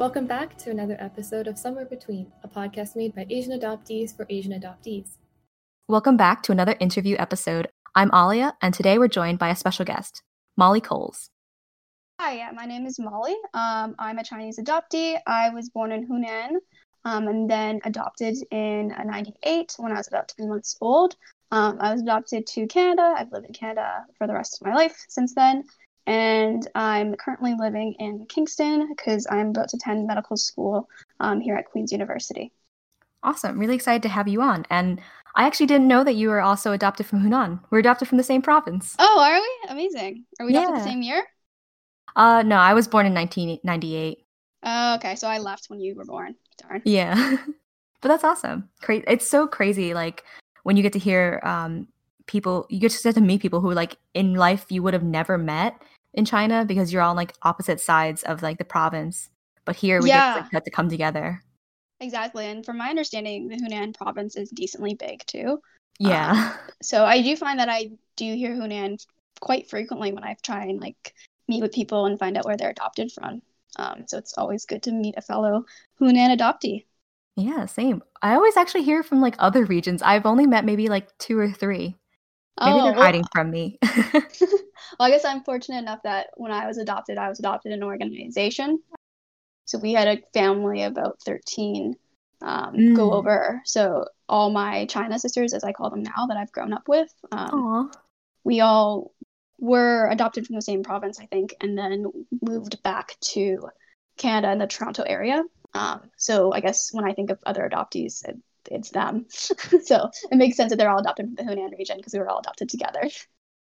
Welcome back to another episode of Somewhere Between, a podcast made by Asian adoptees for Asian adoptees. Welcome back to another interview episode. I'm Alia, and today we're joined by a special guest, Molly Coles. Hi, my name is Molly. Um, I'm a Chinese adoptee. I was born in Hunan um, and then adopted in 98 when I was about 10 months old. Um, I was adopted to Canada. I've lived in Canada for the rest of my life since then. And I'm currently living in Kingston because I'm about to attend medical school um, here at Queen's University. Awesome. Really excited to have you on. And I actually didn't know that you were also adopted from Hunan. We're adopted from the same province. Oh, are we? Amazing. Are we adopted the same year? Uh, no, I was born in 1998. Oh, okay. So I left when you were born. Darn. Yeah. but that's awesome. Cra- it's so crazy. Like when you get to hear um, people, you get to get to meet people who like in life you would have never met in China because you're on like opposite sides of like the province. But here we yeah. get, to, like, to come together. Exactly. And from my understanding, the Hunan province is decently big too. Yeah. Um, so I do find that I do hear Hunan quite frequently when I try and like meet with people and find out where they're adopted from. Um, so it's always good to meet a fellow Hunan adoptee. Yeah, same. I always actually hear from like other regions. I've only met maybe like two or three. Maybe oh, they're well, hiding from me. well, I guess I'm fortunate enough that when I was adopted, I was adopted in an organization. So we had a family of about 13 um, mm. go over. So all my China sisters, as I call them now, that I've grown up with, um, we all were adopted from the same province, I think, and then moved back to Canada in the Toronto area. Um, so I guess when I think of other adoptees, it's them. so it makes sense that they're all adopted from the Hunan region because we were all adopted together.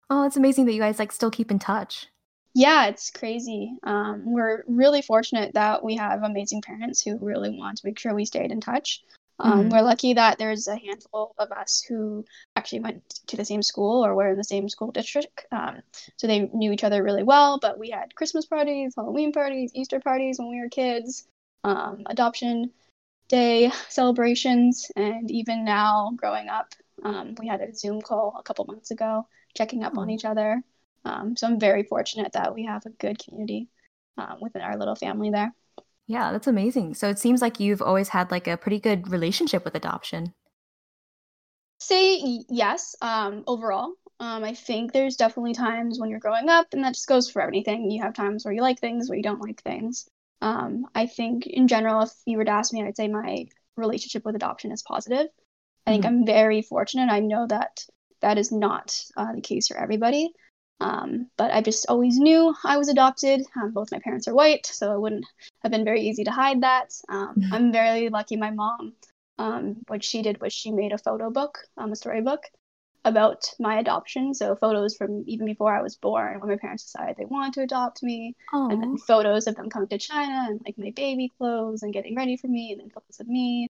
Oh, it's amazing that you guys like still keep in touch. Yeah, it's crazy. Um, we're really fortunate that we have amazing parents who really want to make sure we stayed in touch. Um, mm-hmm. We're lucky that there's a handful of us who actually went to the same school or were in the same school district. Um, so they knew each other really well, but we had Christmas parties, Halloween parties, Easter parties when we were kids, um, adoption day celebrations, and even now growing up, um, we had a Zoom call a couple months ago checking up on each other. Um, so I'm very fortunate that we have a good community uh, within our little family there. Yeah, that's amazing. So it seems like you've always had like a pretty good relationship with adoption. Say yes, um, overall. Um, I think there's definitely times when you're growing up, and that just goes for anything. You have times where you like things, where you don't like things. Um, I think in general, if you were to ask me, I'd say my relationship with adoption is positive. I think mm-hmm. I'm very fortunate. I know that that is not uh, the case for everybody. Um, but I just always knew I was adopted. Um, both my parents are white, so it wouldn't have been very easy to hide that. Um, mm-hmm. I'm very lucky my mom, um, what she did was she made a photo book, um, a storybook about my adoption. So photos from even before I was born, when my parents decided they wanted to adopt me, Aww. and then photos of them coming to China and like my baby clothes and getting ready for me, and then photos of me.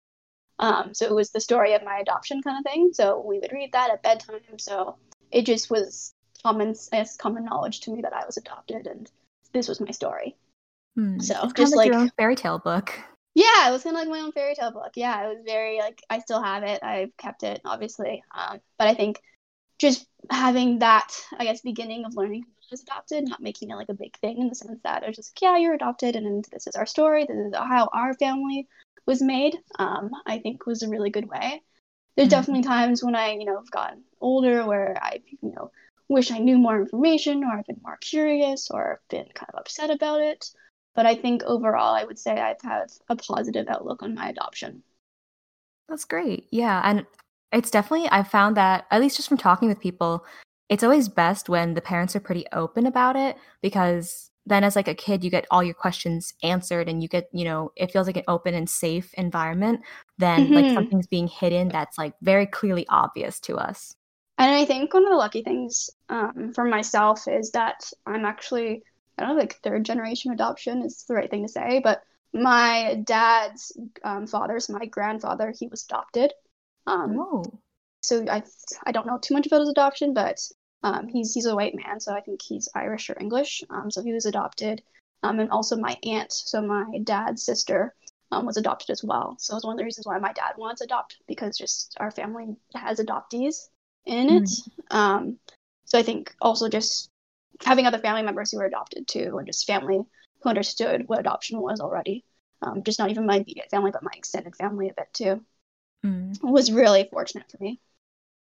Um, so it was the story of my adoption kind of thing. So we would read that at bedtime. So it just was common as common knowledge to me that I was adopted and this was my story. Hmm. So it's just like, like your own fairy tale book. Yeah, it was kind of like my own fairy tale book. Yeah, it was very like I still have it. I've kept it, obviously. Um, but I think just having that, I guess, beginning of learning I was adopted, not making it like a big thing in the sense that it was just like, yeah, you're adopted, and this is our story. This is how our family was made. Um, I think was a really good way. There's mm-hmm. definitely times when I, you know, have gotten older where I, you know, wish I knew more information or I've been more curious or been kind of upset about it. But I think overall, I would say I've had a positive outlook on my adoption. That's great. Yeah. And it's definitely, I've found that, at least just from talking with people, it's always best when the parents are pretty open about it because then as like a kid you get all your questions answered and you get you know it feels like an open and safe environment then mm-hmm. like something's being hidden that's like very clearly obvious to us and I think one of the lucky things um, for myself is that I'm actually, I don't know, like third generation adoption is the right thing to say, but my dad's um, father, so my grandfather, he was adopted. Um, oh. So I, I don't know too much about his adoption, but um, he's he's a white man, so I think he's Irish or English. Um, so he was adopted, um, and also my aunt, so my dad's sister, um, was adopted as well. So it was one of the reasons why my dad wants to adopt because just our family has adoptees in it. Mm. Um, so I think also just having other family members who were adopted too, and just family who understood what adoption was already, um, just not even my immediate family, but my extended family a bit too. Mm. Was really fortunate for me.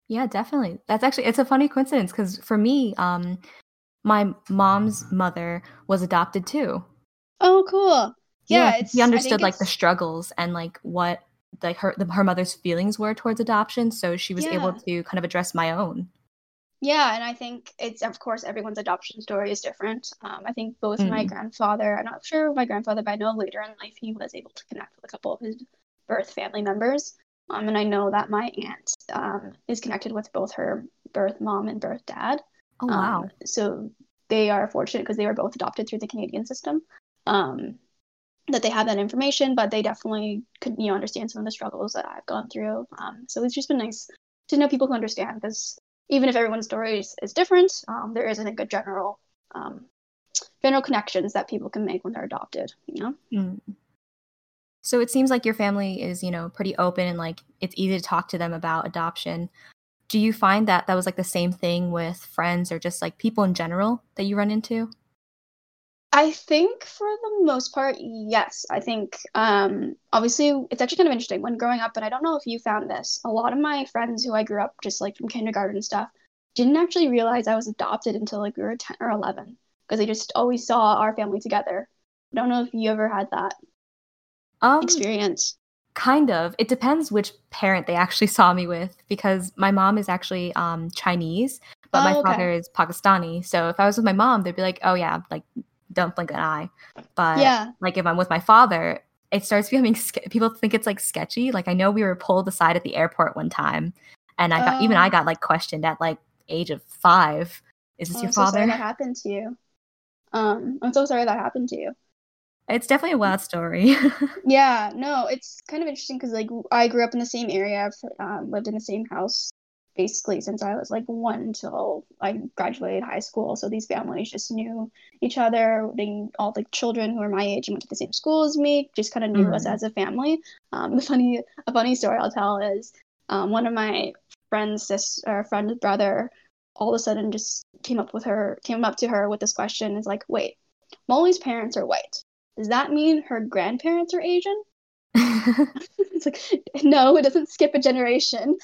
Yeah, definitely. That's actually it's a funny coincidence because for me, um, my mom's mother was adopted too. Oh, cool. Yeah, it's, he understood like the struggles and like what like her the, her mother's feelings were towards adoption, so she was able to kind of address my own. Yeah, and I think it's of course everyone's adoption story is different. Um, I think both my Mm. grandfather, I'm not sure my grandfather, but I know later in life he was able to connect with a couple of his birth family members. Um, and I know that my aunt um, is connected with both her birth mom and birth dad. Oh wow. Um, so they are fortunate because they were both adopted through the Canadian system. Um, that they have that information, but they definitely could you know understand some of the struggles that I've gone through. Um, so it's just been nice to know people who understand because even if everyone's story is, is different, um, there is I think a general um, general connections that people can make when they're adopted. You know. Mm. So it seems like your family is, you know, pretty open and like it's easy to talk to them about adoption. Do you find that that was like the same thing with friends or just like people in general that you run into? I think for the most part, yes. I think um, obviously it's actually kind of interesting when growing up, and I don't know if you found this. A lot of my friends who I grew up just like from kindergarten and stuff didn't actually realize I was adopted until like we were 10 or 11 because they just always saw our family together. I don't know if you ever had that Um, experience. kind of. It depends which parent they actually saw me with because my mom is actually um Chinese, but my Oh, okay. father is Pakistani. So if I was with my mom, they'd be like, "Oh yeah, like don't blink an eye." But Yeah. like if I'm with my father, it starts becoming people think it's like sketchy. Like I know we were pulled aside at the airport one time, and I got even Oh. I got like questioned at like age of five. Is this Oh, your I'm so sorry father? that happened to you. Um, I'm so sorry that happened to you. it's definitely a wild story. Yeah, no, it's kind of interesting because like I grew up in the same area, I've um, lived in the same house basically since I was like one until I graduated high school. So these families just knew each other. They all the children who were my age and went to the same school as me just kind of knew us Mm. as a family. Um, the funny a funny story I'll tell is um, one of my friend's sister, or friend's brother all of a sudden just came up with her came up to her with this question. Is like, wait, Molly's parents are white. Does that mean her grandparents are Asian? it's like no it doesn't skip a generation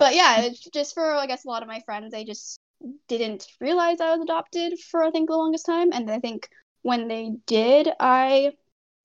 but yeah it's just for i guess a lot of my friends they just didn't realize i was adopted for i think the longest time and i think when they did i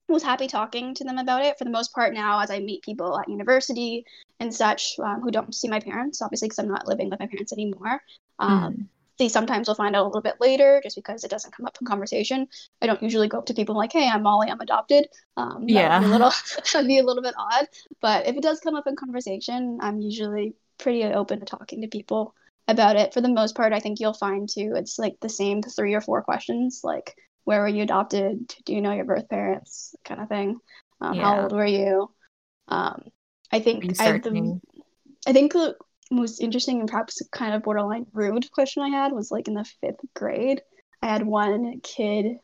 was happy talking to them about it for the most part now as i meet people at university and such um, who don't see my parents obviously because i'm not living with my parents anymore um, Mm. they sometimes will find out a little bit later just because it doesn't come up in conversation. I don't usually go up to people like, "Hey, I'm Molly, I'm adopted." Um, Yeah. a little that'd be a little bit odd. But if it does come up in conversation, I'm usually pretty open to talking to people about it. For the most part, I think you'll find too, it's like the same three or four questions, like where were you adopted? Do you know your birth parents? Kind of thing. Um, How old were you? Um, I think I the I think the most interesting and perhaps kind of borderline rude question I had was like in the fifth grade. I had one kid,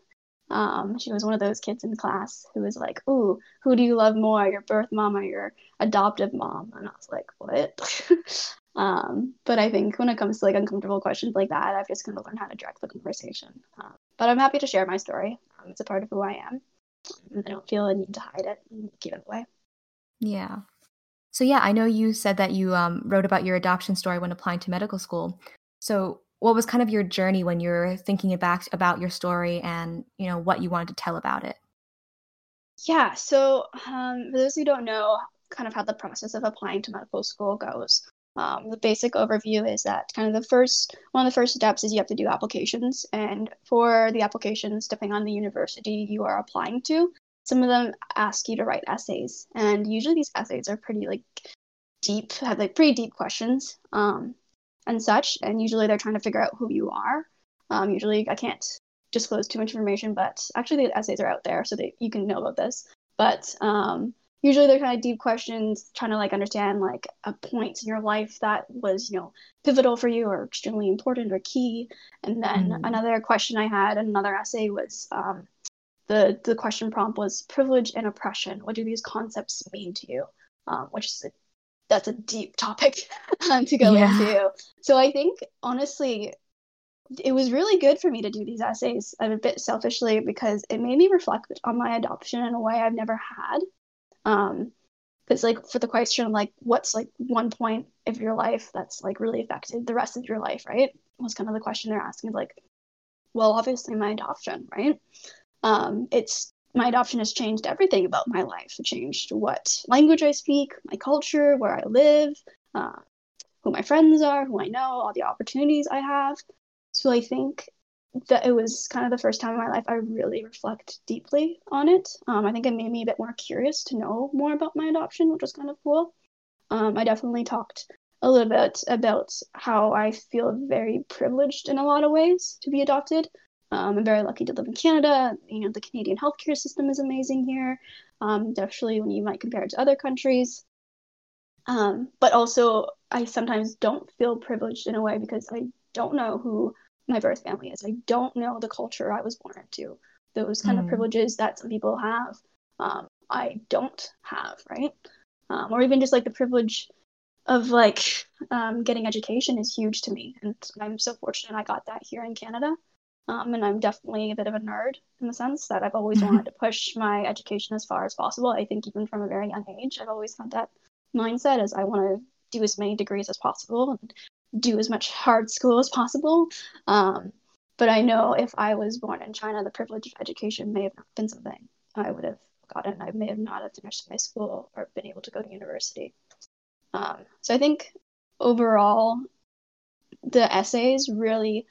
um, she was one of those kids in class who was like, Ooh, who do you love more, your birth mom or your adoptive mom? And I was like, What? um, but I think when it comes to like uncomfortable questions like that, I've just kind of learned how to direct the conversation. Um, but I'm happy to share my story. Um, it's a part of who I am. I don't feel a need to hide it and give it away. Yeah. So yeah, I know you said that you um, wrote about your adoption story when applying to medical school. So what was kind of your journey when you're thinking back about your story and you know what you wanted to tell about it? Yeah, so um, for those who don't know, kind of how the process of applying to medical school goes. Um, the basic overview is that kind of the first one of the first steps is you have to do applications, and for the applications, depending on the university you are applying to, some of them ask you to write essays, and usually these essays are pretty like deep, have like pretty deep questions, um, and such, and usually they're trying to figure out who you are. Um, usually, I can't disclose too much information, but actually the essays are out there so that you can know about this. But um, usually they're kind of deep questions, trying to like understand like a point in your life that was you know pivotal for you or extremely important or key. And then Mm. another question I had, another essay was um, the the question prompt was privilege and oppression. What do these concepts mean to you? Um, which is a, that's a deep topic um, to go Yeah. into. So I think honestly it was really good for me to do these essays a bit selfishly because it made me reflect on my adoption in a way I've never had. Um, because like for the question of like what's like one point of your life that's like really affected the rest of your life, right? Was kind of the question they're asking. Like, well, obviously my adoption, right? Um, it's my adoption has changed everything about my life. It changed what language I speak, my culture, where I live, uh, who my friends are, who I know, all the opportunities I have. So I think that it was kind of the first time in my life I really reflect deeply on it. Um, I think it made me a bit more curious to know more about my adoption, which was kind of cool. Um, I definitely talked a little bit about how I feel very privileged in a lot of ways to be adopted. Um, I'm very lucky to live in Canada. You know, the Canadian healthcare system is amazing here, um, especially when you might compare it to other countries. Um, but also, I sometimes don't feel privileged in a way because I don't know who my birth family is. I don't know the culture I was born into. Those kind mm. of privileges that some people have, um, I don't have, right? Um, or even just like the privilege of like um, getting education is huge to me, and I'm so fortunate I got that here in Canada. Um, and I'm definitely a bit of a nerd in the sense that I've always wanted to push my education as far as possible. I think even from a very young age, I've always had that mindset as I want to do as many degrees as possible and do as much hard school as possible. Um, but I know if I was born in China, the privilege of education may have not been something I would have gotten. I may have not have finished high school or been able to go to university. Um, so I think overall, the essays really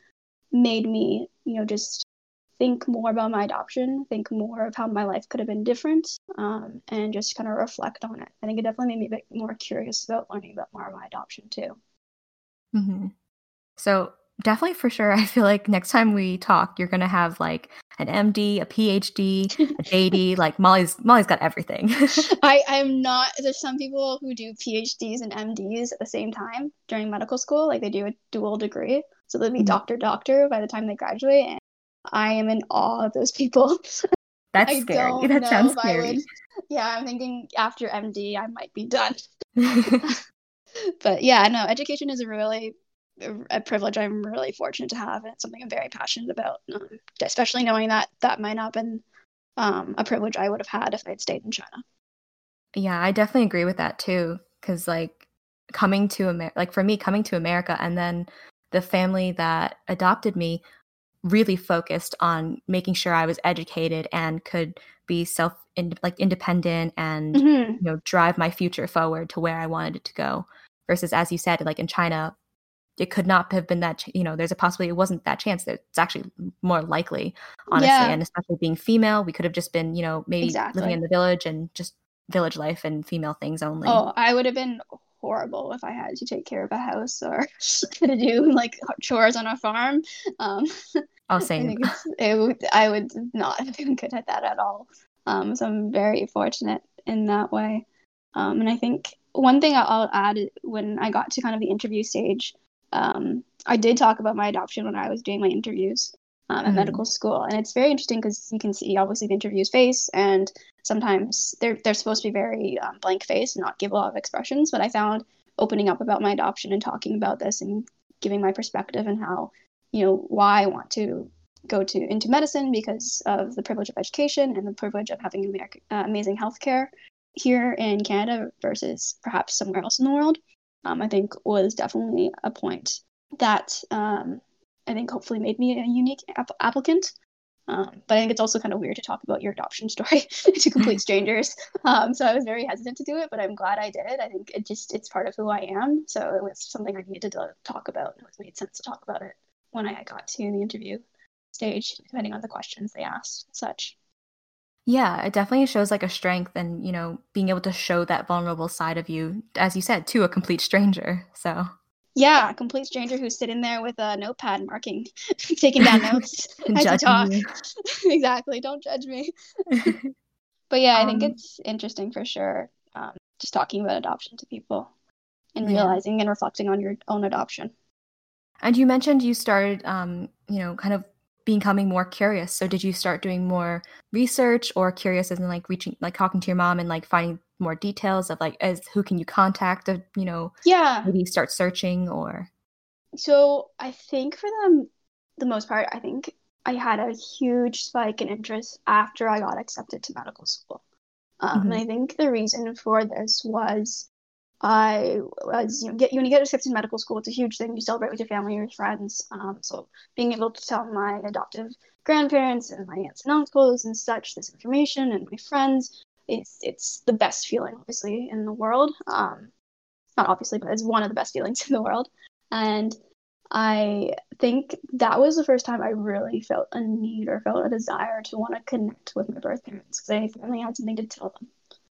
made me, you know, just think more about my adoption, think more of how my life could have been different, um, and just kind of reflect on it. I think it definitely made me a bit more curious about learning about more of my adoption too. Mm-hmm. So definitely for sure, I feel like next time we talk, you're gonna have like an MD, a PhD, a JD. like Molly's Molly's got everything. I I'm not. There's some people who do PhDs and MDs at the same time during medical school, like they do a dual degree, so they'll be mm-hmm. doctor doctor by the time they graduate. And I am in awe of those people. That's I scary. That sounds scary. Would, yeah, I'm thinking after MD, I might be done. but yeah, no, education is a really a privilege I'm really fortunate to have, and it's something I'm very passionate about. Um, especially knowing that that might not have been um, a privilege I would have had if I'd stayed in China. Yeah, I definitely agree with that too. Because like coming to America, like for me, coming to America, and then the family that adopted me really focused on making sure I was educated and could be self in, like independent and mm-hmm. you know drive my future forward to where I wanted it to go. Versus, as you said, like in China, it could not have been that. Ch- you know, there's a possibility it wasn't that chance. That it's actually more likely, honestly, yeah. and especially being female, we could have just been you know maybe exactly. living in the village and just village life and female things only. Oh, I would have been horrible if I had to take care of a house or to do like chores on a farm. Um, oh, same. I, it would, I would not have been good at that at all. Um, so I'm very fortunate in that way. Um, and I think one thing I'll add when I got to kind of the interview stage, um, I did talk about my adoption when I was doing my interviews um, at mm-hmm. medical school, and it's very interesting because you can see obviously the interviewer's face, and sometimes they're they're supposed to be very um, blank face and not give a lot of expressions. But I found opening up about my adoption and talking about this and giving my perspective and how you know why I want to go to into medicine because of the privilege of education and the privilege of having America, uh, amazing healthcare here in Canada versus perhaps somewhere else in the world. Um, I think was definitely a point that um, I think hopefully made me a unique ap- applicant. Um, but I think it's also kind of weird to talk about your adoption story to complete strangers. Um, so I was very hesitant to do it, but I'm glad I did. I think it just it's part of who I am. So it was something I needed to talk about. It made sense to talk about it when I got to the interview stage, depending on the questions they asked, such. Yeah, it definitely shows like a strength and, you know, being able to show that vulnerable side of you, as you said, to a complete stranger. So yeah, a complete stranger who's sitting there with a notepad marking, taking down notes as you talk. exactly. Don't judge me. but yeah, I think um, it's interesting for sure. Um, just talking about adoption to people and yeah. realizing and reflecting on your own adoption. And you mentioned you started, um, you know, kind of becoming more curious. So did you start doing more research or curious as in like reaching, like talking to your mom and like finding more details of like as who can you contact to you know yeah maybe start searching or so i think for them the most part, I think I had a huge spike in interest after I got accepted to medical school. Um, Mhm. And I think the reason for this was I was, you know, get, when you get accepted to medical school, it's a huge thing. You celebrate with your family, your friends. Um, so being able to tell my adoptive grandparents and my aunts and uncles and such this information and my friends, it's it's the best feeling, obviously, in the world. Um, not obviously, but it's one of the best feelings in the world. And I think that was the first time I really felt a need or felt a desire to want to connect with my birth parents because I finally had something to tell them.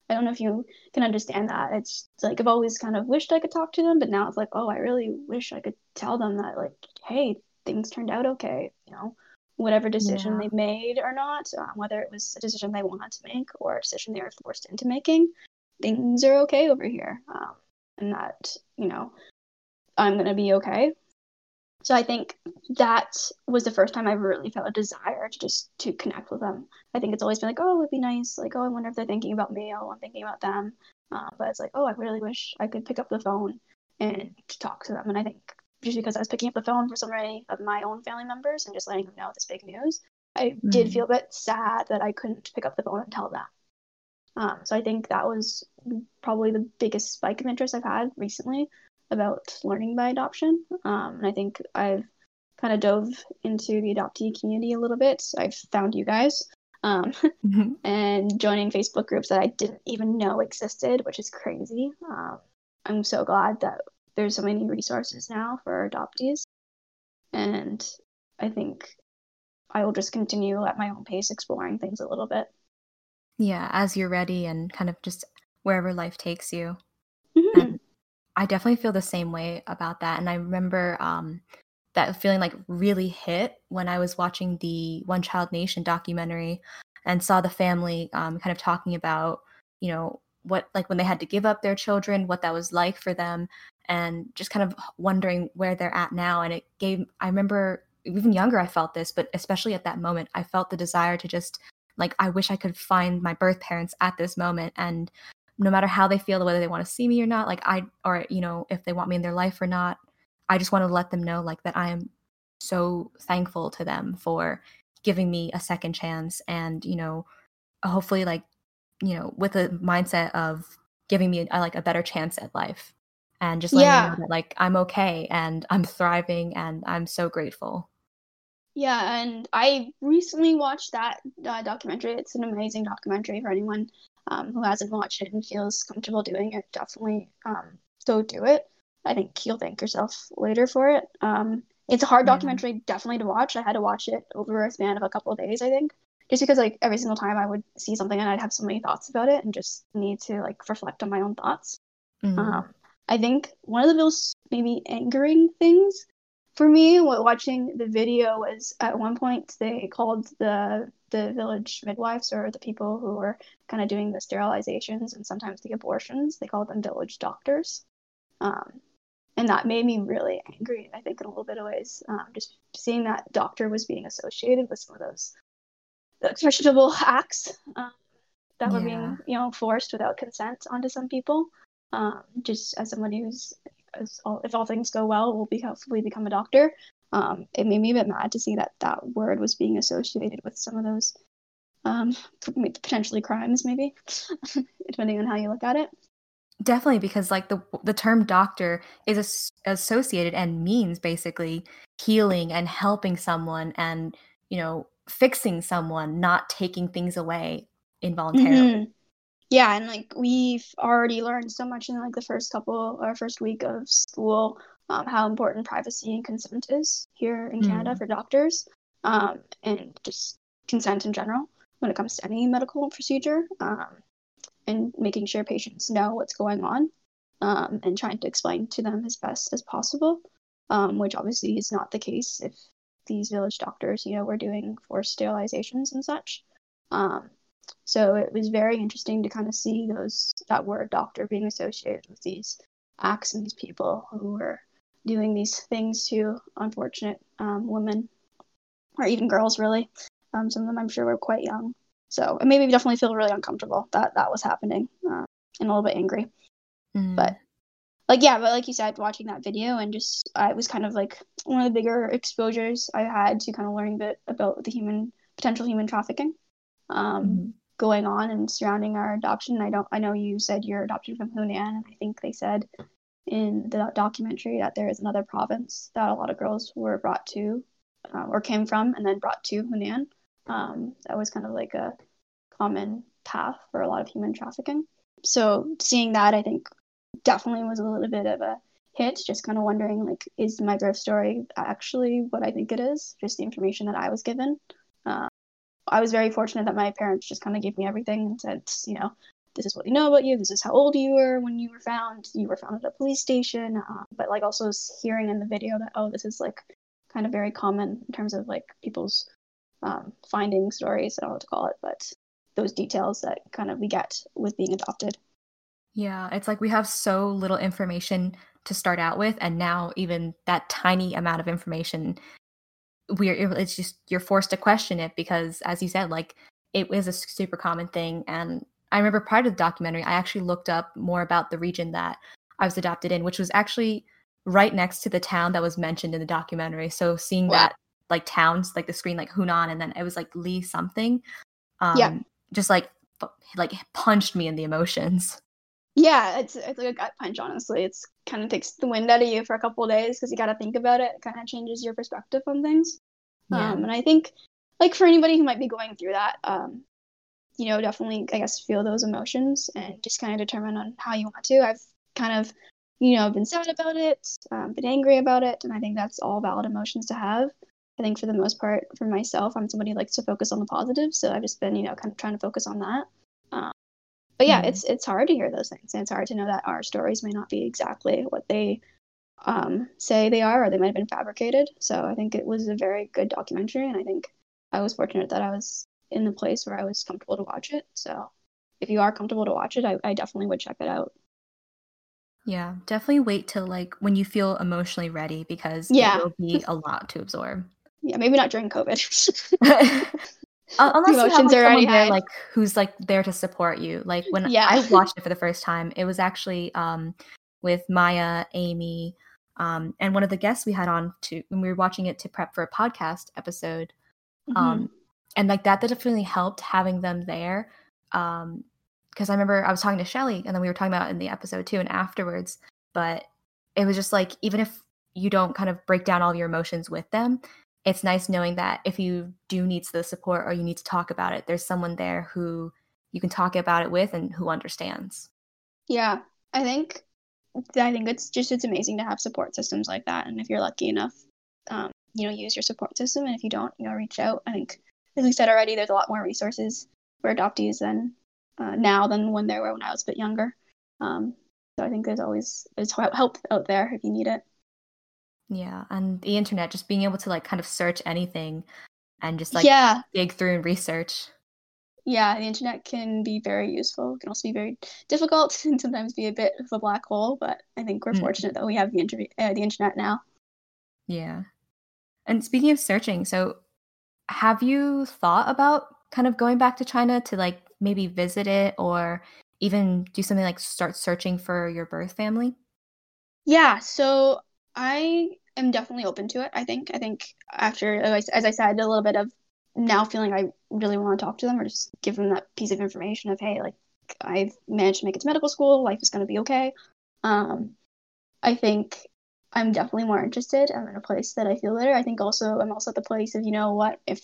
I don't know if you can understand that. It's like I've always kind of wished I could talk to them, but now it's like, oh, I really wish I could tell them that, like, hey, things turned out okay. You know, whatever decision Yeah. they made or not, um, whether it was a decision they wanted to make or a decision they were forced into making, things are okay over here. Um, and that, you know, I'm going to be okay. So I think that was the first time I really felt a desire to just to connect with them. I think it's always been like, oh, it would be nice. Like, oh, I wonder if they're thinking about me. Oh, I'm thinking about them. Uh, but it's like, oh, I really wish I could pick up the phone and talk to them. And I think just because I was picking up the phone for so many of my own family members and just letting them know this big news, I did Mhm. feel a bit sad that I couldn't pick up the phone and tell them. Um, so I think that was probably the biggest spike of interest I've had recently about learning by adoption. Um, and I think I've kind of dove into the adoptee community a little bit. I've found you guys um, Mhm. and joining Facebook groups that I didn't even know existed, which is crazy. Um, I'm so glad that there's so many resources now for adoptees. And I think I will just continue at my own pace exploring things a little bit. Yeah, as you're ready and kind of just wherever life takes you. Mhm. And I definitely feel the same way about that. And I remember um, that feeling like really hit when I was watching the One Child Nation documentary and saw the family um, kind of talking about, you know, what like when they had to give up their children, what that was like for them, and just kind of wondering where they're at now. And it gave, I remember even younger, I felt this, but especially at that moment, I felt the desire to just like, I wish I could find my birth parents at this moment and no matter how they feel whether they want to see me or not like i or you know if they want me in their life or not i just want to let them know like that i am so thankful to them for giving me a second chance and you know hopefully like you know with a mindset of giving me a, like a better chance at life and just letting Yeah. them know that like i'm okay and i'm thriving and i'm so grateful Yeah, and I recently watched that uh, documentary. It's an amazing documentary for anyone um, who hasn't watched it and feels comfortable doing it. Definitely um, go do it. I think you'll thank yourself later for it. Um, it's a hard Yeah. documentary, definitely to watch. I had to watch it over a span of a couple of days, I think, just because like every single time I would see something and I'd have so many thoughts about it and just need to like reflect on my own thoughts. Mhm. Um, I think one of the most maybe angering things for me while watching the video was at one point they called the the village midwives or the people who were kind of doing the sterilizations and sometimes the abortions they called them village doctors. Um, and that made me really angry i think in a little bit of ways um, just seeing that doctor was being associated with some of those those questionable acts um, that were being you know forced without consent onto some people um, just as somebody who's as all, if all things go well will be hopefully become a doctor um, it made me a bit mad to see that that word was being associated with some of those um, potentially crimes maybe depending on how you look at it Definitely, because like the the term doctor is as- associated and means basically healing and helping someone and you know fixing someone, not taking things away involuntarily. Mhm. Yeah, and like we've already learned so much in like the first couple or first week of school, um, how important privacy and consent is here in Canada Mm. for doctors, um, and just consent in general when it comes to any medical procedure, um, and making sure patients know what's going on, um, and trying to explain to them as best as possible, um, which obviously is not the case if these village doctors, you know, were doing forced sterilizations and such. Um, so it was very interesting to kind of see those that word doctor being associated with these acts and these people who were doing these things to unfortunate um, women or even girls really. Um, some of them I'm sure were quite young. So it made me definitely feel really uncomfortable that that was happening uh, and a little bit angry. Mm. But like yeah, but like you said, watching that video and just uh, it was kind of like one of the bigger exposures I had to kind of learning a bit about the human potential human trafficking um, mm-hmm. going on and surrounding our adoption. I don't I know you said you're adopted from Hunan, and I think they said in the documentary that there is another province that a lot of girls were brought to uh, or came from and then brought to Hunan. Um, that was kind of like a common path for a lot of human trafficking. So seeing that, I think definitely was a little bit of a hit. Just kind of wondering, like, is my birth story actually what I think it is? Just the information that I was given. Uh, I was very fortunate that my parents just kind of gave me everything and said, you know, this is what we know about you. This is how old you were when you were found. You were found at a police station. Uh, but like also hearing in the video that oh, this is like kind of very common in terms of like people's um, finding stories. I don't know what to call it, but those details that kind of we get with being adopted. Yeah, it's like we have so little information to start out with, and now even that tiny amount of information, we're it's just you're forced to question it because, as you said, like it is a super common thing. And I remember prior to the documentary, I actually looked up more about the region that I was adopted in, which was actually right next to the town that was mentioned in the documentary. So seeing wow. that like towns, like the screen, like Hunan, and then it was like Lee something. Um, yeah. Just like like punched me in the emotions. Yeah, it's it's like a gut punch. Honestly, it's kind of takes the wind out of you for a couple days because you got to think about it. It kind of changes your perspective on things. Yeah. Um, and I think, like for anybody who might be going through that, um, you know, definitely I guess feel those emotions and just kind of determine on how you want to. I've kind of, you know, been sad about it, um, been angry about it, and I think that's all valid emotions to have. I think for the most part, for myself, I'm somebody who likes to focus on the positive, so I've just been, you know, kind of trying to focus on that. Um, but yeah, mm it's it's hard to hear those things, and it's hard to know that our stories may not be exactly what they um, say they are, or they might have been fabricated. So I think it was a very good documentary, and I think I was fortunate that I was in the place where I was comfortable to watch it. So if you are comfortable to watch it, I, I definitely would check it out. Yeah, definitely wait till like when you feel emotionally ready because yeah. it will be a lot to absorb. Yeah, maybe not during COVID. unless emotions you have, like, are already there, like who's like there to support you. Like when yeah. I watched it for the first time, it was actually um with Maya, Amy, um, and one of the guests we had on to when we were watching it to prep for a podcast episode. Mm-hmm. Um, and like that, that definitely helped having them there. Um, because I remember I was talking to Shelly, and then we were talking about in the episode too, and afterwards. But it was just like even if you don't kind of break down all your emotions with them, it's nice knowing that if you do need the support or you need to talk about it, there's someone there who you can talk about it with and who understands. Yeah, I think I think it's just it's amazing to have support systems like that, and if you're lucky enough, um, you know, use your support system, and if you don't, you know, reach out. I think, as we said already, there's a lot more resources for adoptees than uh, now than when there were when I was a bit younger. Um, so I think there's always there's help out there if you need it. Yeah, and the internet, just being able to like kind of search anything and just like yeah. dig through and research. Yeah, the internet can be very useful. It can also be very difficult and sometimes be a bit of a black hole. But I think we're mm. fortunate that we have the inter- uh, the internet now. Yeah, and speaking of searching, so have you thought about kind of going back to China to like maybe visit it or even do something like start searching for your birth family? Yeah, so I am definitely open to it. I think. I think after, as I said, a little bit of now feeling I really want to talk to them or just give them that piece of information of, hey, like I've managed to make it to medical school. Life is going to be okay. Um, I think I'm definitely more interested. I'm in a place that I feel better. I think also I'm also at the place of, you know what, if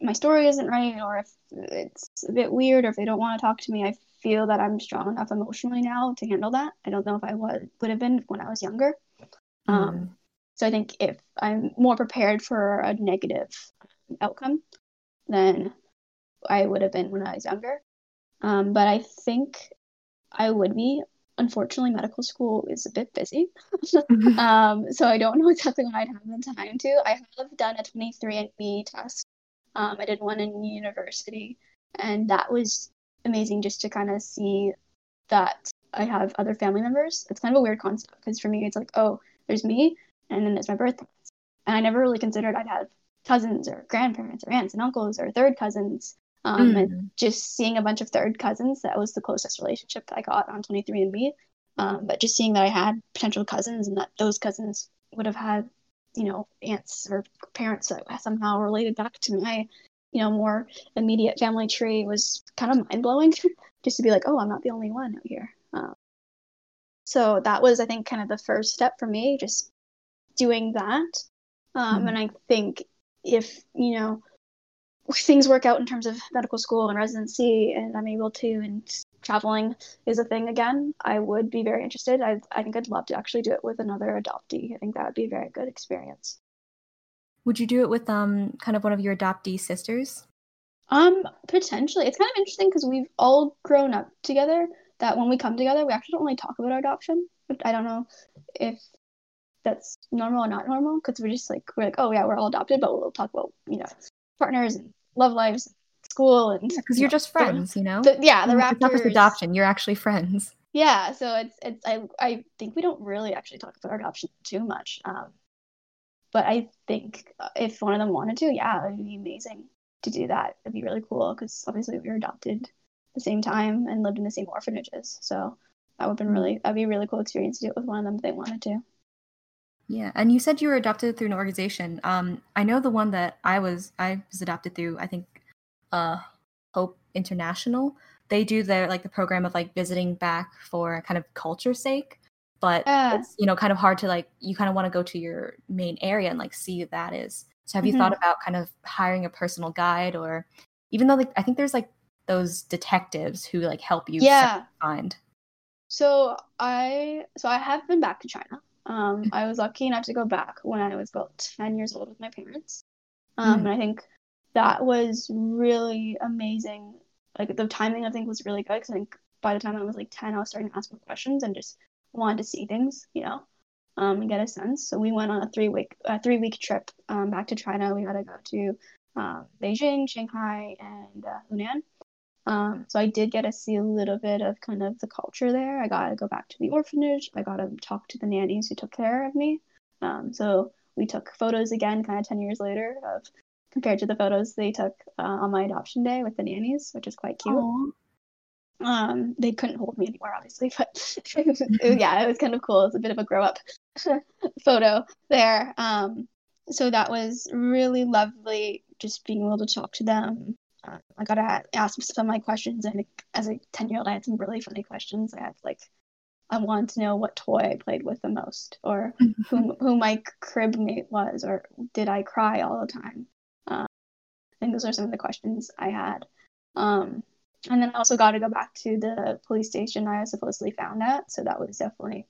my story isn't right or if it's a bit weird or if they don't want to talk to me, I feel that I'm strong enough emotionally now to handle that. I don't know if I would would have been when I was younger. Mm-hmm. Um, so I think if I'm more prepared for a negative outcome than I would have been when I was younger. Um, but I think I would be. Unfortunately, medical school is a bit busy. Mm-hmm. um, so I don't know exactly when I'd have the time to. I have done a 23andMe test. Um, I did one in university, and that was amazing just to kind of see that I have other family members. It's kind of a weird concept because for me, it's like, oh, there's me, and then there's my birth parents. And I never really considered I'd have cousins or grandparents or aunts and uncles or third cousins. Um, mm. And just seeing a bunch of third cousins, that was the closest relationship I got on 23andMe. Um, but just seeing that I had potential cousins and that those cousins would have had, you know, aunts or parents that somehow related back to my, you know, more immediate family tree was kind of mind blowing. just to be like, oh, I'm not the only one out here. Um, so that was, I think, kind of the first step for me, just doing that. Um, mm-hmm. And I think if, you know, things work out in terms of medical school and residency and I'm able to and traveling is a thing again, I would be very interested. I, I think I'd love to actually do it with another adoptee. I think that would be a very good experience. Would you do it with um kind of one of your adoptee sisters? Um, potentially. It's kind of interesting because we've all grown up together. That when we come together, we actually don't really talk about our adoption. But I don't know if that's normal or not normal because we're just like we're like oh yeah we're all adopted, but we'll talk about you know partners and love lives, and school, and because yeah, you're just friends, you know. The, yeah, the Raptors. It's not just adoption; you're actually friends. Yeah, so it's it's I I think we don't really actually talk about our adoption too much. Um, but I think if one of them wanted to, yeah, it would be amazing to do that. It'd be really cool because obviously we were adopted the same time and lived in the same orphanages. So that would have been mm-hmm. really that'd be a really cool experience to do it with one of them if they wanted to. Yeah, and you said you were adopted through an organization. Um, I know the one that I was I was adopted through. I think, uh, Hope International. They do their like the program of like visiting back for kind of culture sake, but yeah. it's you know kind of hard to like you kind of want to go to your main area and like see what that is. So have mm-hmm. you thought mm-hmm. about kind of hiring a personal guide or even though like I think there's like those detectives who like help you yeah. find. So I so I have been back to China. Um, I was lucky enough to go back when I was about 10 years old with my parents. Um, mm. And I think that was really amazing. Like the timing, I think, was really good because I think by the time I was like 10, I was starting to ask more questions and just wanted to see things, you know, um, and get a sense. So we went on a three week, a three week trip um, back to China. We had to go to um, Beijing, Shanghai, and uh, Hunan. Um, so I did get to see a little bit of kind of the culture there. I got to go back to the orphanage. I got to talk to the nannies who took care of me. Um, so we took photos again, kind of 10 years later, of compared to the photos they took uh, on my adoption day with the nannies, which is quite cute. Aww. Um, they couldn't hold me anymore, obviously, but yeah, it was kind of cool. It's a bit of a grow up photo there. Um, so that was really lovely, just being able to talk to them, uh, I got to ask some of my questions. And as a 10 year old, I had some really funny questions. I had like, I wanted to know what toy I played with the most, or who, who my crib mate was, or did I cry all the time? Uh, I think those are some of the questions I had. Um, and then I also got to go back to the police station I was supposedly found at. So that was definitely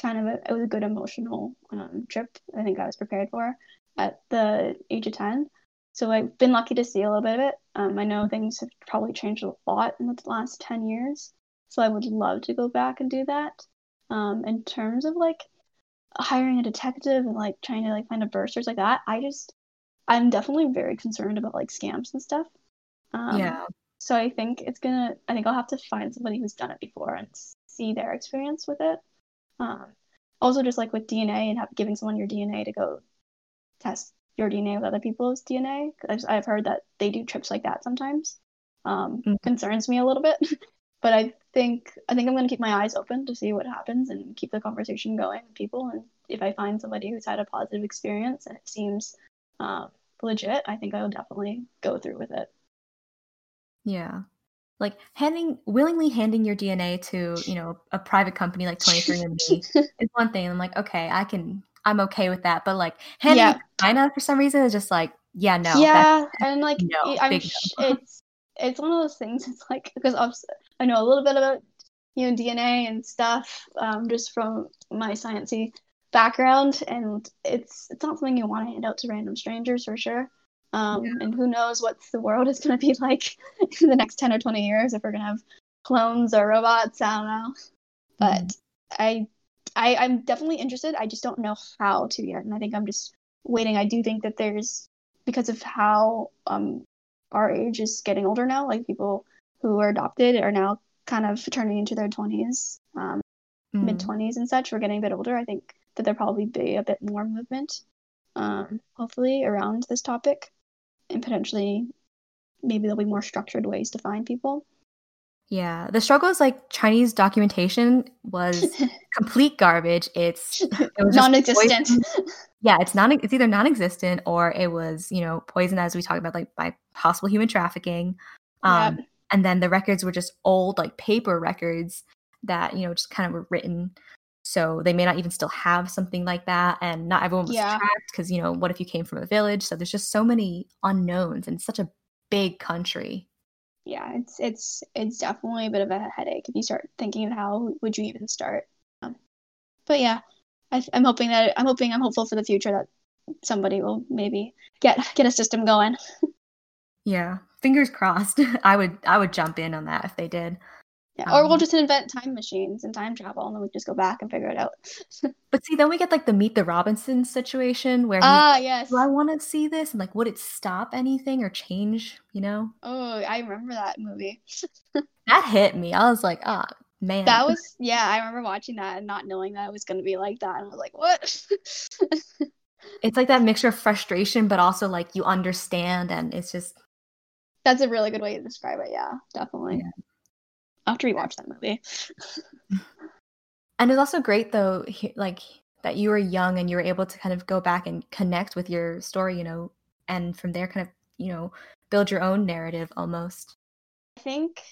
kind of a, it was a good emotional um, trip. I think I was prepared for at the age of 10. So I've been lucky to see a little bit of it. Um, I know things have probably changed a lot in the last 10 years. So I would love to go back and do that. Um, in terms of like hiring a detective and like trying to like find a birth like that, I just, I'm definitely very concerned about like scams and stuff. Um, yeah. So I think it's gonna, I think I'll have to find somebody who's done it before and see their experience with it. Um, also, just like with DNA and have, giving someone your DNA to go test your DNA with other people's DNA. I've, I've heard that they do trips like that sometimes. Um, mm-hmm. Concerns me a little bit, but I think I think I'm going to keep my eyes open to see what happens and keep the conversation going with people. And if I find somebody who's had a positive experience and it seems um, legit, I think I will definitely go through with it. Yeah, like handing willingly handing your DNA to you know a private company like 23andMe is one thing. I'm like, okay, I can I'm okay with that. But like handing yeah. China for some reason is just like, yeah, no. Yeah, and like no, I'm sh- no. it's it's one of those things. It's like because I know a little bit about you know DNA and stuff um, just from my sciencey background, and it's it's not something you want to hand out to random strangers for sure. Um, yeah. And who knows what the world is going to be like in the next ten or twenty years if we're going to have clones or robots. I don't know, but mm. I I, I'm definitely interested. I just don't know how to yet. And I think I'm just waiting. I do think that there's, because of how um, our age is getting older now, like people who are adopted are now kind of turning into their 20s, um, mm. mid 20s and such. We're getting a bit older. I think that there'll probably be a bit more movement, um, hopefully, around this topic. And potentially, maybe there'll be more structured ways to find people. Yeah, the struggle is like Chinese documentation was complete garbage. It's it was non-existent. Yeah, it's not. It's either non-existent or it was you know poisoned as we talked about like by possible human trafficking. Um, Yep. and then the records were just old like paper records that you know just kind of were written. So they may not even still have something like that, and not everyone was Yeah. tracked because you know what if you came from a village? So there's just so many unknowns and such a big country. Yeah, it's it's it's definitely a bit of a headache if you start thinking of how would you even start. Um, but yeah, I, I'm hoping that I'm hoping I'm hopeful for the future that somebody will maybe get get a system going. Yeah, fingers crossed. I would I would jump in on that if they did. Yeah, or we'll Um, just invent time machines and time travel, and then we just go back and figure it out. But see, then we get like the Meet the Robinsons situation where Ah, like, yes. do I want to see this? And like, would it stop anything or change? You know, Oh, I remember that movie. that hit me. I was like, ah, man. That was yeah, I remember watching that and not knowing that it was gonna be like that, and I was like, what? It's like that mixture of frustration, but also like you understand, and it's just That's a really good way to describe it. Yeah, definitely. Yeah. I'll have to rewatch that movie. And it's also great though, he- like that you were young and you were able to kind of go back and connect with your story, you know, and from there kind of, you know, build your own narrative almost. I think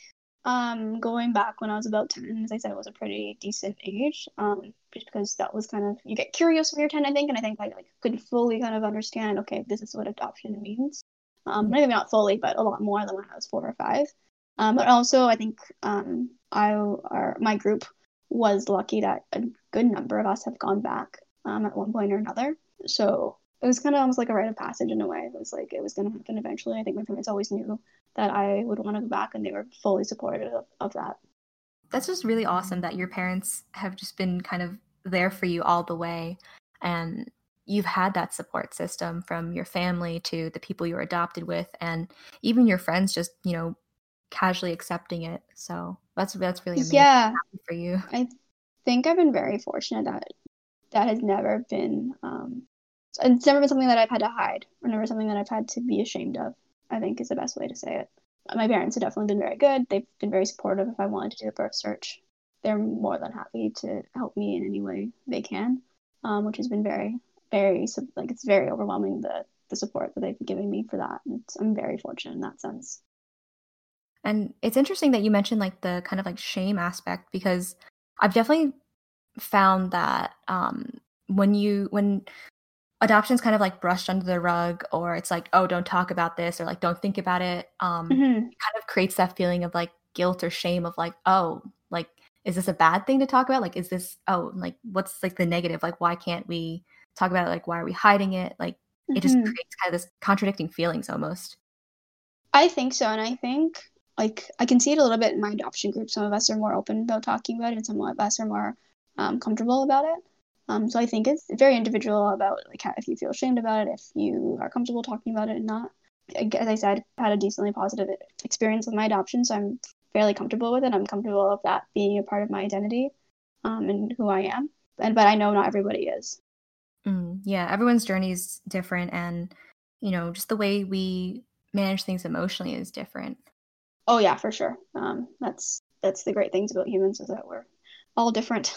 um going back when I was about 10, as I said, it was a pretty decent age. Um, just because that was kind of you get curious when you're 10, I think, and I think I like could fully kind of understand, okay, this is what adoption means. Um, maybe not fully, but a lot more than when I was four or five. Um, but also I think um I my group was lucky that a good number of us have gone back um at one point or another. So it was kind of almost like a rite of passage in a way. It was like it was going to happen eventually. I think my parents always knew that I would want to go back, and they were fully supportive of, of that. That's just really awesome that your parents have just been kind of there for you all the way and you've had that support system from your family to the people you were adopted with and even your friends just, you know, casually accepting it. So that's that's really amazing Yeah, for you. I think I've been very fortunate that that has never been um, it's never been something that I've had to hide, or never something that I've had to be ashamed of. I think is the best way to say it. My parents have definitely been very good. They've been very supportive. If I wanted to do a birth search, they're more than happy to help me in any way they can, um, which has been very, very like it's very overwhelming the the support that they've given me for that. And it's, I'm very fortunate in that sense. And it's interesting that you mentioned like the kind of like shame aspect because I've definitely found that um when you when adoption's kind of like brushed under the rug or it's like oh don't talk about this or like don't think about it um Mhm. kind of creates that feeling of like guilt or shame of like oh like is this a bad thing to talk about? Like is this oh like what's like the negative? Like why can't we talk about it? Like why are we hiding it? Like it just Mhm. creates kind of this contradicting feelings almost. I think so, and I think like I can see it a little bit in my adoption group. Some of us are more open about talking about it, and some of us are more um, comfortable about it. Um, so I think it's very individual about like how, if you feel ashamed about it, if you are comfortable talking about it, and not. As I said, I had a decently positive experience with my adoption, so I'm fairly comfortable with it. I'm comfortable of that being a part of my identity um, and who I am. And but I know not everybody is. Mm, yeah, everyone's journey is different, and you know, just the way we manage things emotionally is different. Oh yeah, for sure. Um, that's that's the great things about humans is that we're all different.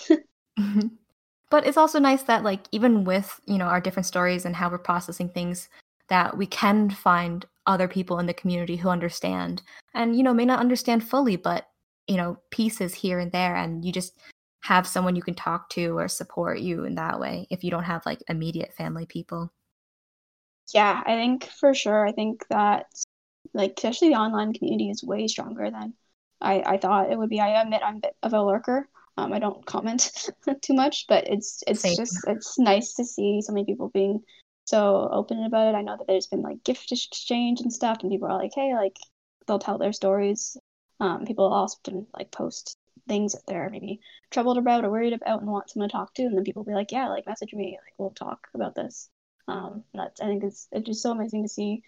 but it's also nice that, like, even with you know our different stories and how we're processing things, that we can find other people in the community who understand, and you know, may not understand fully, but you know, pieces here and there, and you just have someone you can talk to or support you in that way if you don't have like immediate family people. Yeah, I think for sure. I think that like especially the online community is way stronger than I, I thought it would be. I admit I'm a bit of a lurker. Um, I don't comment too much, but it's it's Same. just it's nice to see so many people being so open about it. I know that there's been like gift exchange and stuff, and people are like, hey, like they'll tell their stories. Um, people often like post things that they're maybe troubled about or worried about and want someone to talk to, and then people will be like, yeah, like message me, like we'll talk about this. Um, that's I think it's it's just so amazing to see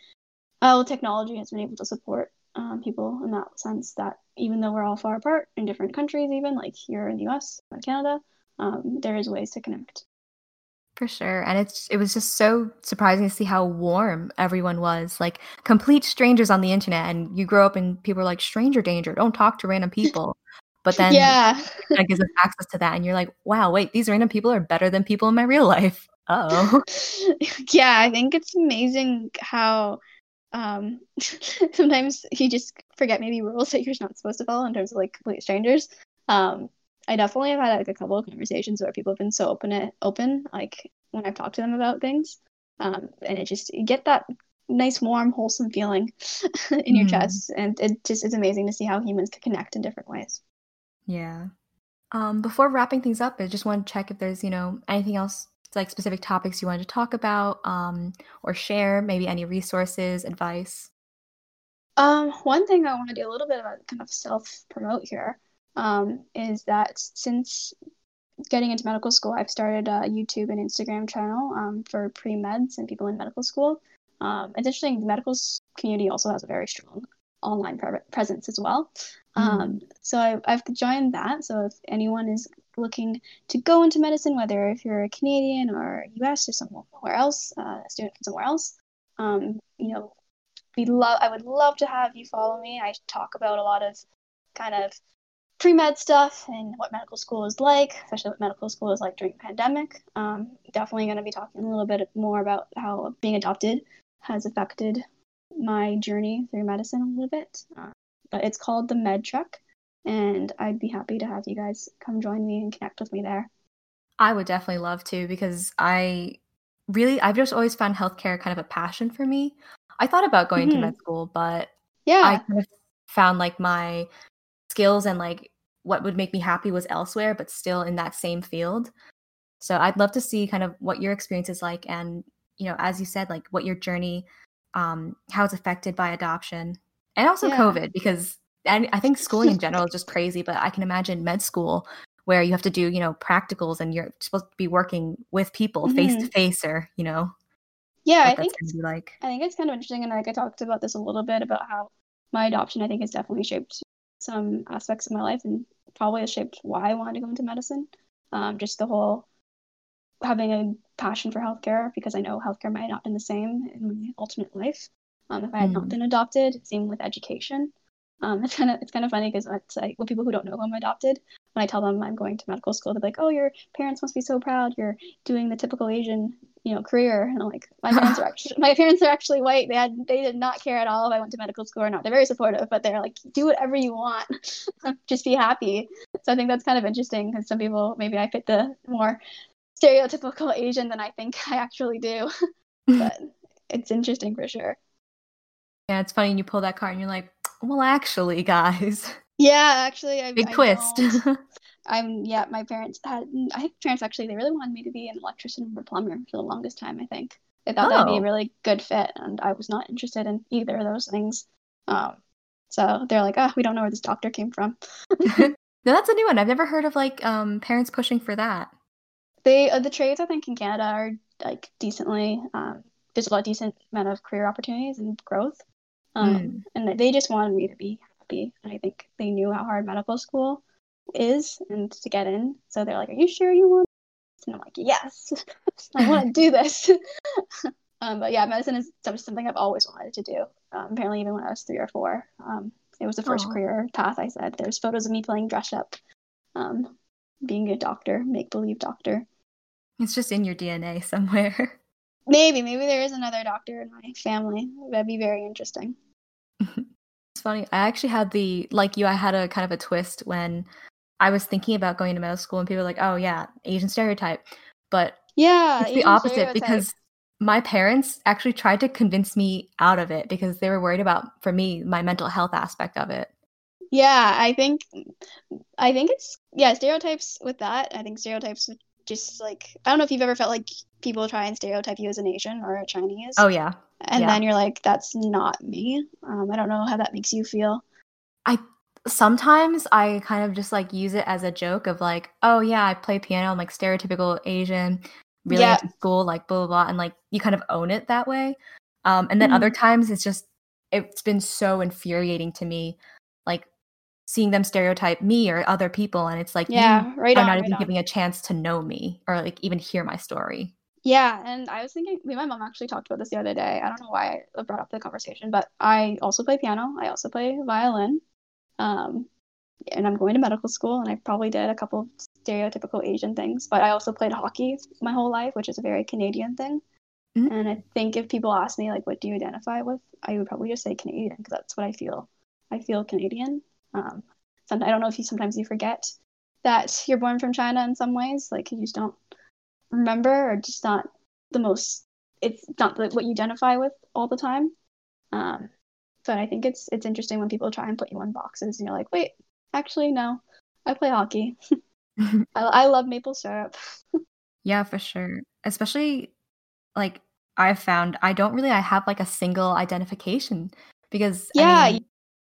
how technology has been able to support um, people in that sense. That even though we're all far apart in different countries, even like here in the U.S. and Canada, um, there is ways to connect. For sure. And it's it was just so surprising to see how warm everyone was. Like complete strangers on the internet and you grow up and people are like stranger danger, don't talk to random people. But then yeah, that gives us access to that and you're like, wow, wait, these random people are better than people in my real life. Oh. yeah, I think it's amazing how um sometimes you just forget maybe rules that you're not supposed to follow in terms of like complete strangers. Um I definitely have had like a couple of conversations where people have been so open it open, like when I've talked to them about things. Um, and it just you get that nice, warm, wholesome feeling in your mm. chest. And it just is amazing to see how humans can connect in different ways. Yeah. Um, before wrapping things up, I just want to check if there's, you know, anything else like specific topics you wanted to talk about um, or share, maybe any resources, advice. Um, one thing I want to do a little bit of kind of self promote here um, is that since getting into medical school, I've started a YouTube and Instagram channel um, for pre meds and people in medical school. Um, it's interesting, the medical community also has a very strong online pre- presence as well. Mm. so I, I've joined that. So if anyone is looking to go into medicine, whether if you're a Canadian or US or somewhere else, uh, a student from somewhere else, um, you know, we love. I would love to have you follow me. I talk about a lot of kind of pre med stuff and what medical school is like, especially what medical school is like during the pandemic. Um, definitely going to be talking a little bit more about how being adopted has affected my journey through medicine a little bit. Uh, but it's called the Med Trek, and I'd be happy to have you guys come join me and connect with me there. I would definitely love to because I really, I've just always found healthcare kind of a passion for me. I thought about going mm-hmm. to med school, but yeah, I kind of found like my skills and like what would make me happy was elsewhere, but still in that same field. So I'd love to see kind of what your experience is like, and you know, as you said, like what your journey, um, how it's affected by adoption, and also yeah. COVID, because and I think schooling in general is just crazy. But I can imagine med school where you have to do you know practicals and you're supposed to be working with people face to face, or you know. Yeah, I think like. I think it's kind of interesting, and like I talked about this a little bit about how my adoption, I think, has definitely shaped some aspects of my life and probably has shaped why I wanted to go into medicine. Um, just the whole having a passion for healthcare because I know healthcare might not have been the same in my alternate life um, if I had mm. not been adopted. Same with education. Um, it's kind of it's kind of funny because it's like well, people who don't know I'm adopted, when I tell them I'm going to medical school, they're like, "Oh, your parents must be so proud. You're doing the typical Asian, you know, career." And I'm like, "My parents are actually my parents are actually white. They had they did not care at all if I went to medical school or not. They're very supportive, but they're like, do whatever you want, just be happy." So I think that's kind of interesting because some people maybe I fit the more stereotypical Asian than I think I actually do, but it's interesting for sure. Yeah, it's funny and you pull that card and you're like, well, actually, guys. Yeah, actually, I, big I twist. I'm yeah. My parents had. I think parents actually they really wanted me to be an electrician or plumber for the longest time. I think they thought oh. that would be a oh. really good fit, and I was not interested in either of those things. Um, so they're like, oh, we don't know where this doctor came from. no, that's a new one. I've never heard of like um, parents pushing for that. They uh, the trades I think in Canada are like decently. Um, there's a lot decent amount of career opportunities and growth. Um, mm. And they just wanted me to be happy. And I think they knew how hard medical school is and to get in. So they're like, Are you sure you want? This? And I'm like, Yes, I want to do this. um, but yeah, medicine is something I've always wanted to do. Um, apparently, even when I was three or four, um, it was the first Aww. career path I said. There's photos of me playing dress up, um, being a doctor, make believe doctor. It's just in your DNA somewhere. Maybe, maybe there is another doctor in my family. That'd be very interesting. It's funny. I actually had the like you. I had a kind of a twist when I was thinking about going to medical school, and people were like, "Oh yeah, Asian stereotype," but yeah, it's Asian the opposite stereotype. because my parents actually tried to convince me out of it because they were worried about for me my mental health aspect of it. Yeah, I think I think it's yeah stereotypes with that. I think stereotypes just like I don't know if you've ever felt like people try and stereotype you as an Asian or a Chinese. Oh yeah. And yeah. then you're like, that's not me. Um, I don't know how that makes you feel. I sometimes I kind of just like use it as a joke of like, oh yeah, I play piano. I'm like stereotypical Asian, really yeah. into school, like blah blah blah, and like you kind of own it that way. Um, and then mm-hmm. other times it's just it's been so infuriating to me, like seeing them stereotype me or other people, and it's like, yeah, right. I'm on, not right even on. giving a chance to know me or like even hear my story. Yeah, and I was thinking, me and my mom actually talked about this the other day. I don't know why I brought up the conversation, but I also play piano. I also play violin. Um, and I'm going to medical school, and I probably did a couple of stereotypical Asian things, but I also played hockey my whole life, which is a very Canadian thing. Mhm. And I think if people ask me, like, what do you identify with, I would probably just say Canadian because that's what I feel. I feel Canadian. Um, some, I don't know if you sometimes you forget that you're born from China in some ways, like you just don't remember or just not the most. It's not the, what you identify with all the time. Um, but I think it's it's interesting when people try and put you in boxes and you're like, wait, actually no, I play hockey. I, I love maple syrup. Yeah, for sure. Especially like I've found I don't really I have like a single identification because I Yeah, mean,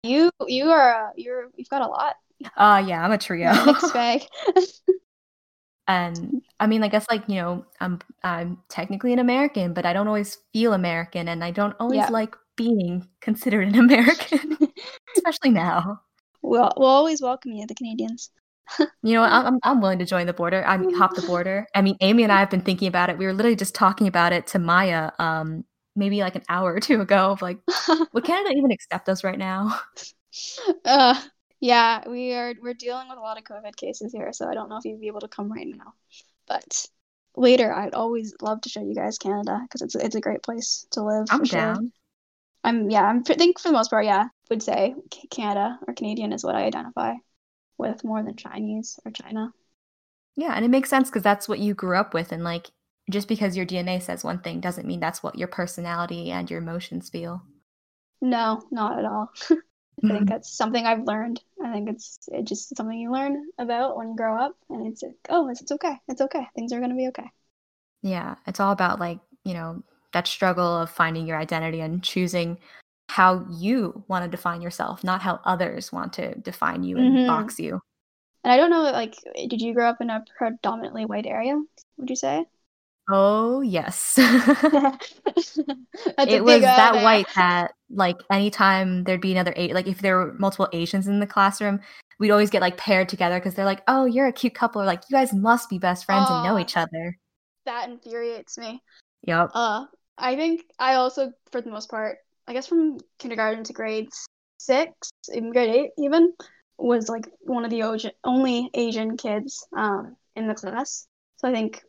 You you are uh, you're you've got a lot. uh yeah, I'm a trio. Mixed bag. And I mean, I guess like, you know, I'm I'm technically an American, but I don't always feel American and I don't always Yeah. like being considered an American, especially now. we'll we'll always welcome you, the Canadians. You know, I'm- I'm willing to join the border. I mean, hop the border. I mean, Amy and I have been thinking about it. We were literally just talking about it to Maya, um, maybe like an hour or two ago. Of like, would Canada even accept us right now? uh, yeah, we are we're dealing with a lot of COVID cases here, so I don't know if you'd be able to come right now. But later, I'd always love to show you guys Canada because it's it's a great place to live. I'm for sure. down. I'm yeah. I'm, I think for the most part, yeah, would say Canada or Canadian is what I identify with more than Chinese or China. Yeah, and it makes sense because that's what you grew up with, and like, just because your DNA says one thing doesn't mean that's what your personality and your emotions feel. No, not at all. I think that's something I've learned. I think it's it's just something you learn about when you grow up, and it's like, oh, it's, it's okay. It's okay. Things are gonna be okay. Yeah, it's all about like, you know, that struggle of finding your identity and choosing how you want to define yourself, not how others want to define you and Mhm. box you. And I don't know, like, did you grow up in a predominantly white area? Would you say? Oh, yes. It was that white that like anytime there'd be another eight like if there were multiple asians in the classroom we'd always get like paired together because they're like oh you're a cute couple or like you guys must be best friends and know each other That infuriates me. yep Uh, I think I also, for the most part, I guess from kindergarten to grade six, in grade eight even, was like one of the only Asian kids um in the class. So I think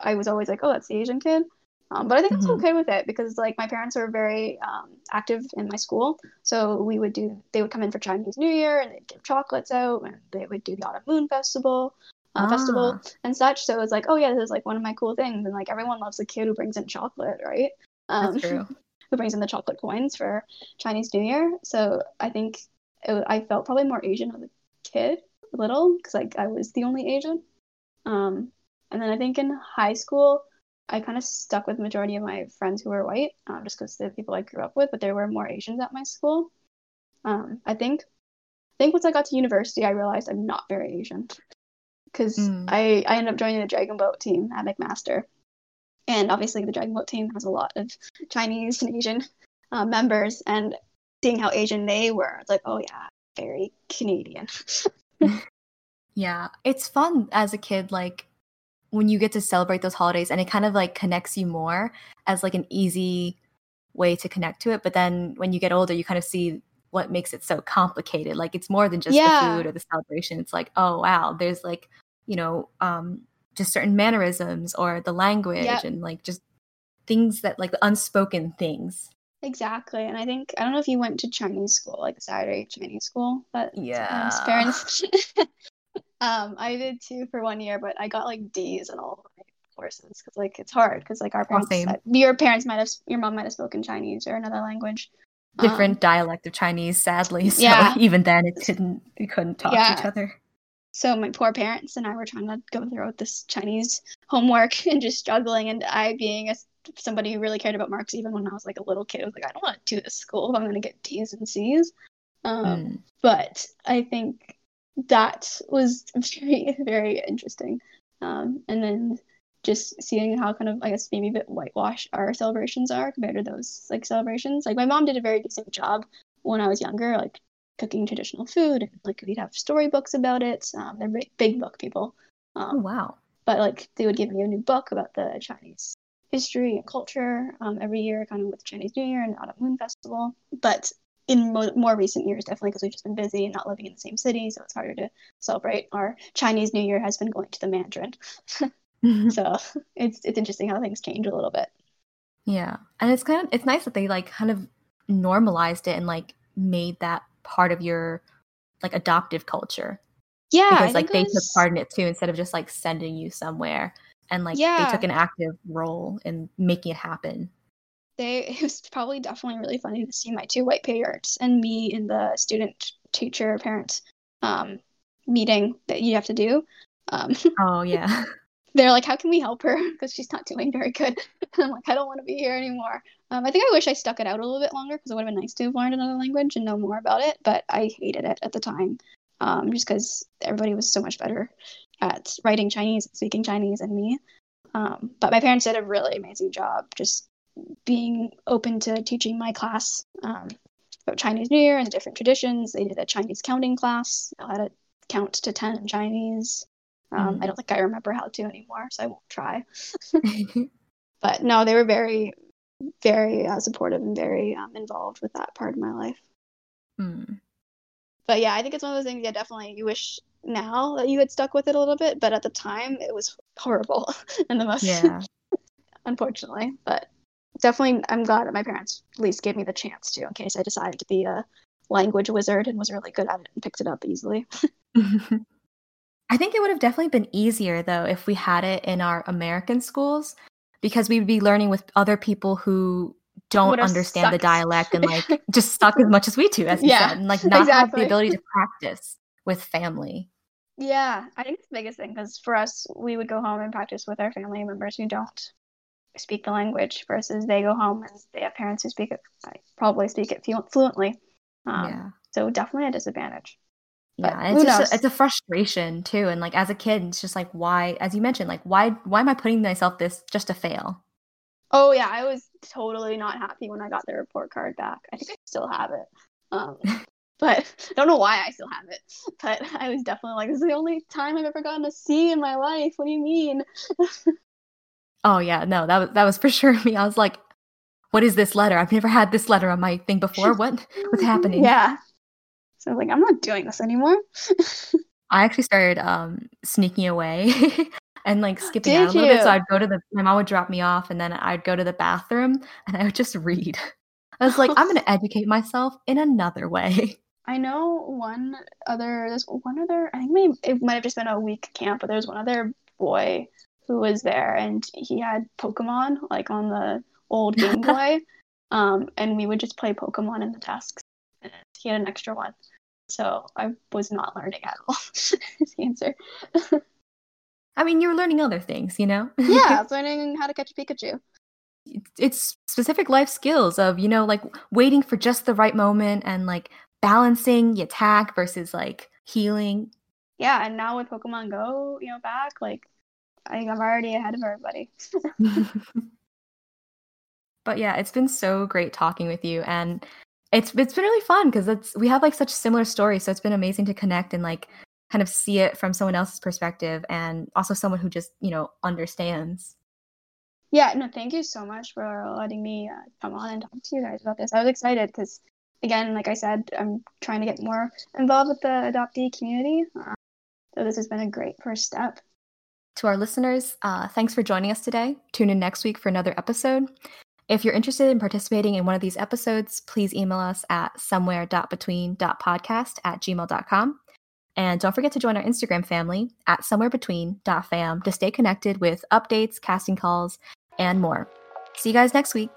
I was always like, oh, that's the Asian kid. Um, but I think I was okay with it because like my parents were very um, active in my school. So we would do, they would come in for Chinese New Year and they'd give chocolates out and they would do the Autumn Moon Festival. Uh, festival Ah. and such. So it's like, oh yeah, this is like one of my cool things, and like everyone loves the kid who brings in chocolate, right? Um, that's true who brings in the chocolate coins for Chinese New Year. So I think it, I felt probably more Asian as a kid, little, because like I was the only Asian. Um, and then I think in high school, I kind of stuck with majority of my friends who were white, um, just because the people I grew up with, but there were more Asians at my school. Um, I think, I think once I got to university, I realized I'm not very Asian, because Mm. I I ended up joining the Dragon Boat team at McMaster, and obviously the Dragon Boat team has a lot of Chinese and Asian uh, members, and seeing how Asian they were, it's like, oh yeah, very Canadian. yeah it's fun as a kid like when you get to celebrate those holidays and it kind of like connects you more as like an easy way to connect to it but then when you get older you kind of see what makes it so complicated like it's more than just Yeah. the food or the celebration it's like oh wow there's like you know um just certain mannerisms or the language Yep. and like just things that like the unspoken things Exactly, and I think I don't know if you went to Chinese school, like Saturday Chinese school but Yeah. parents. um, I did too for one year, but I got like D's in all of my courses because like it's hard because like our parents, uh, your parents might have, your mom might have spoken Chinese or another language. Um, different dialect of chinese sadly so Yeah. even then it didn't, we couldn't talk to each other so my poor parents and I were trying to go through this Chinese homework and just struggling. And I, being a, somebody who really cared about marks, even when I was like a little kid, I was like, I don't want to do this school if I'm going to get D's and C's. Um, Mm. But I think that was very, very interesting. Um, and then just seeing how kind of, I guess, maybe a bit whitewashed our celebrations are compared to those like celebrations. Like my mom did a very decent job when I was younger, like cooking traditional food and like we'd have storybooks about it. Um, they're big, big book people. oh Um, wow but like they would give me a new book about the Chinese history and culture um, every year, kind of with Chinese New Year and Autumn Moon Festival. But in mo- more recent years, definitely because we've just been busy and not living in the same city, so it's harder to celebrate. Our Chinese New Year has been going to the Mandarin, so it's it's interesting how things change a little bit. Yeah, and it's kind of it's nice that they like kind of normalized it and like made that part of your like adoptive culture. Yeah, because like they was... took part in it too instead of just like sending you somewhere and like yeah. they took an active role in making it happen they it was probably definitely really funny to see my two white parents and me in the student teacher parents um, meeting that you have to do. Um, oh yeah. They're like, how can we help her? Because she's not doing very good. And I'm like, I don't want to be here anymore. Um, I think I wish I stuck it out a little bit longer because it would have been nice to have learned another language and know more about it. But I hated it at the time, um, just because everybody was so much better at writing Chinese, speaking Chinese, than me. Um, but my parents did a really amazing job just being open to teaching my class um, about Chinese New Year and the different traditions. They did a Chinese counting class, how to count to 10 in Chinese. Um, mm. I don't think I remember how to anymore, so I won't try. but no, they were very, very uh, supportive and very um, involved with that part of my life. Mm. But yeah, I think it's one of those things. Yeah, definitely. You wish now that you had stuck with it a little bit, but at the time it was horrible and the most. Yeah. unfortunately, but definitely I'm glad that my parents at least gave me the chance to in case I decided to be a language wizard and was really good at it and picked it up easily. I think it would have definitely been easier though if we had it in our American schools because we would be learning with other people who don't understand sucked. the dialect and like just suck as much as we do, as you yeah, said, and like not exactly. have the ability to practice with family. Yeah, I think it's the biggest thing because for us, we would go home and practice with our family members who don't speak the language versus they go home and they have parents who speak it probably speak it fluently um, yeah. so definitely a disadvantage yeah it's just a, it's a frustration too and like as a kid it's just like why as you mentioned like why why am i putting myself this just to fail oh yeah i was totally not happy when i got the report card back i think i still have it um, but I don't know why I still have it. But I was definitely like, this is the only time I've ever gotten a C in my life. What do you mean? Oh yeah, no, that was that was for sure me. I was like, what is this letter? I've never had this letter on my thing before. What what's happening? Yeah. So I was like, I'm not doing this anymore. I actually started um sneaking away and like skipping Did out a little you? bit. So I'd go to the my mom would drop me off and then I'd go to the bathroom and I would just read. I was like, I'm gonna educate myself in another way. I know one other there's one other I think maybe it might have just been a week camp, but there's one other boy who was there, and he had Pokemon like on the old Game Boy, um, and we would just play Pokemon in the. And he had an extra one, so I was not learning at all. His answer. I mean, you were learning other things, you know. yeah, I was learning how to catch a Pikachu. It's specific life skills of you know like waiting for just the right moment and like balancing the attack versus like healing. Yeah, and now with Pokemon Go, you know, back like I think I'm already ahead of everybody. but yeah, it's been so great talking with you, and it's it's been really fun because it's we have like such similar stories, so it's been amazing to connect and like kind of see it from someone else's perspective, and also someone who just you know understands. Yeah, no, thank you so much for letting me uh, come on and talk to you guys about this. I was excited because, again, like I said, I'm trying to get more involved with the adoptee community. Uh, so this has been a great first step. To our listeners, uh, thanks for joining us today. Tune in next week for another episode. If you're interested in participating in one of these episodes, please email us at somewhere.between.podcast at gmail.com. And don't forget to join our Instagram family at somewherebetween.fam to stay connected with updates, casting calls, and more. See you guys next week.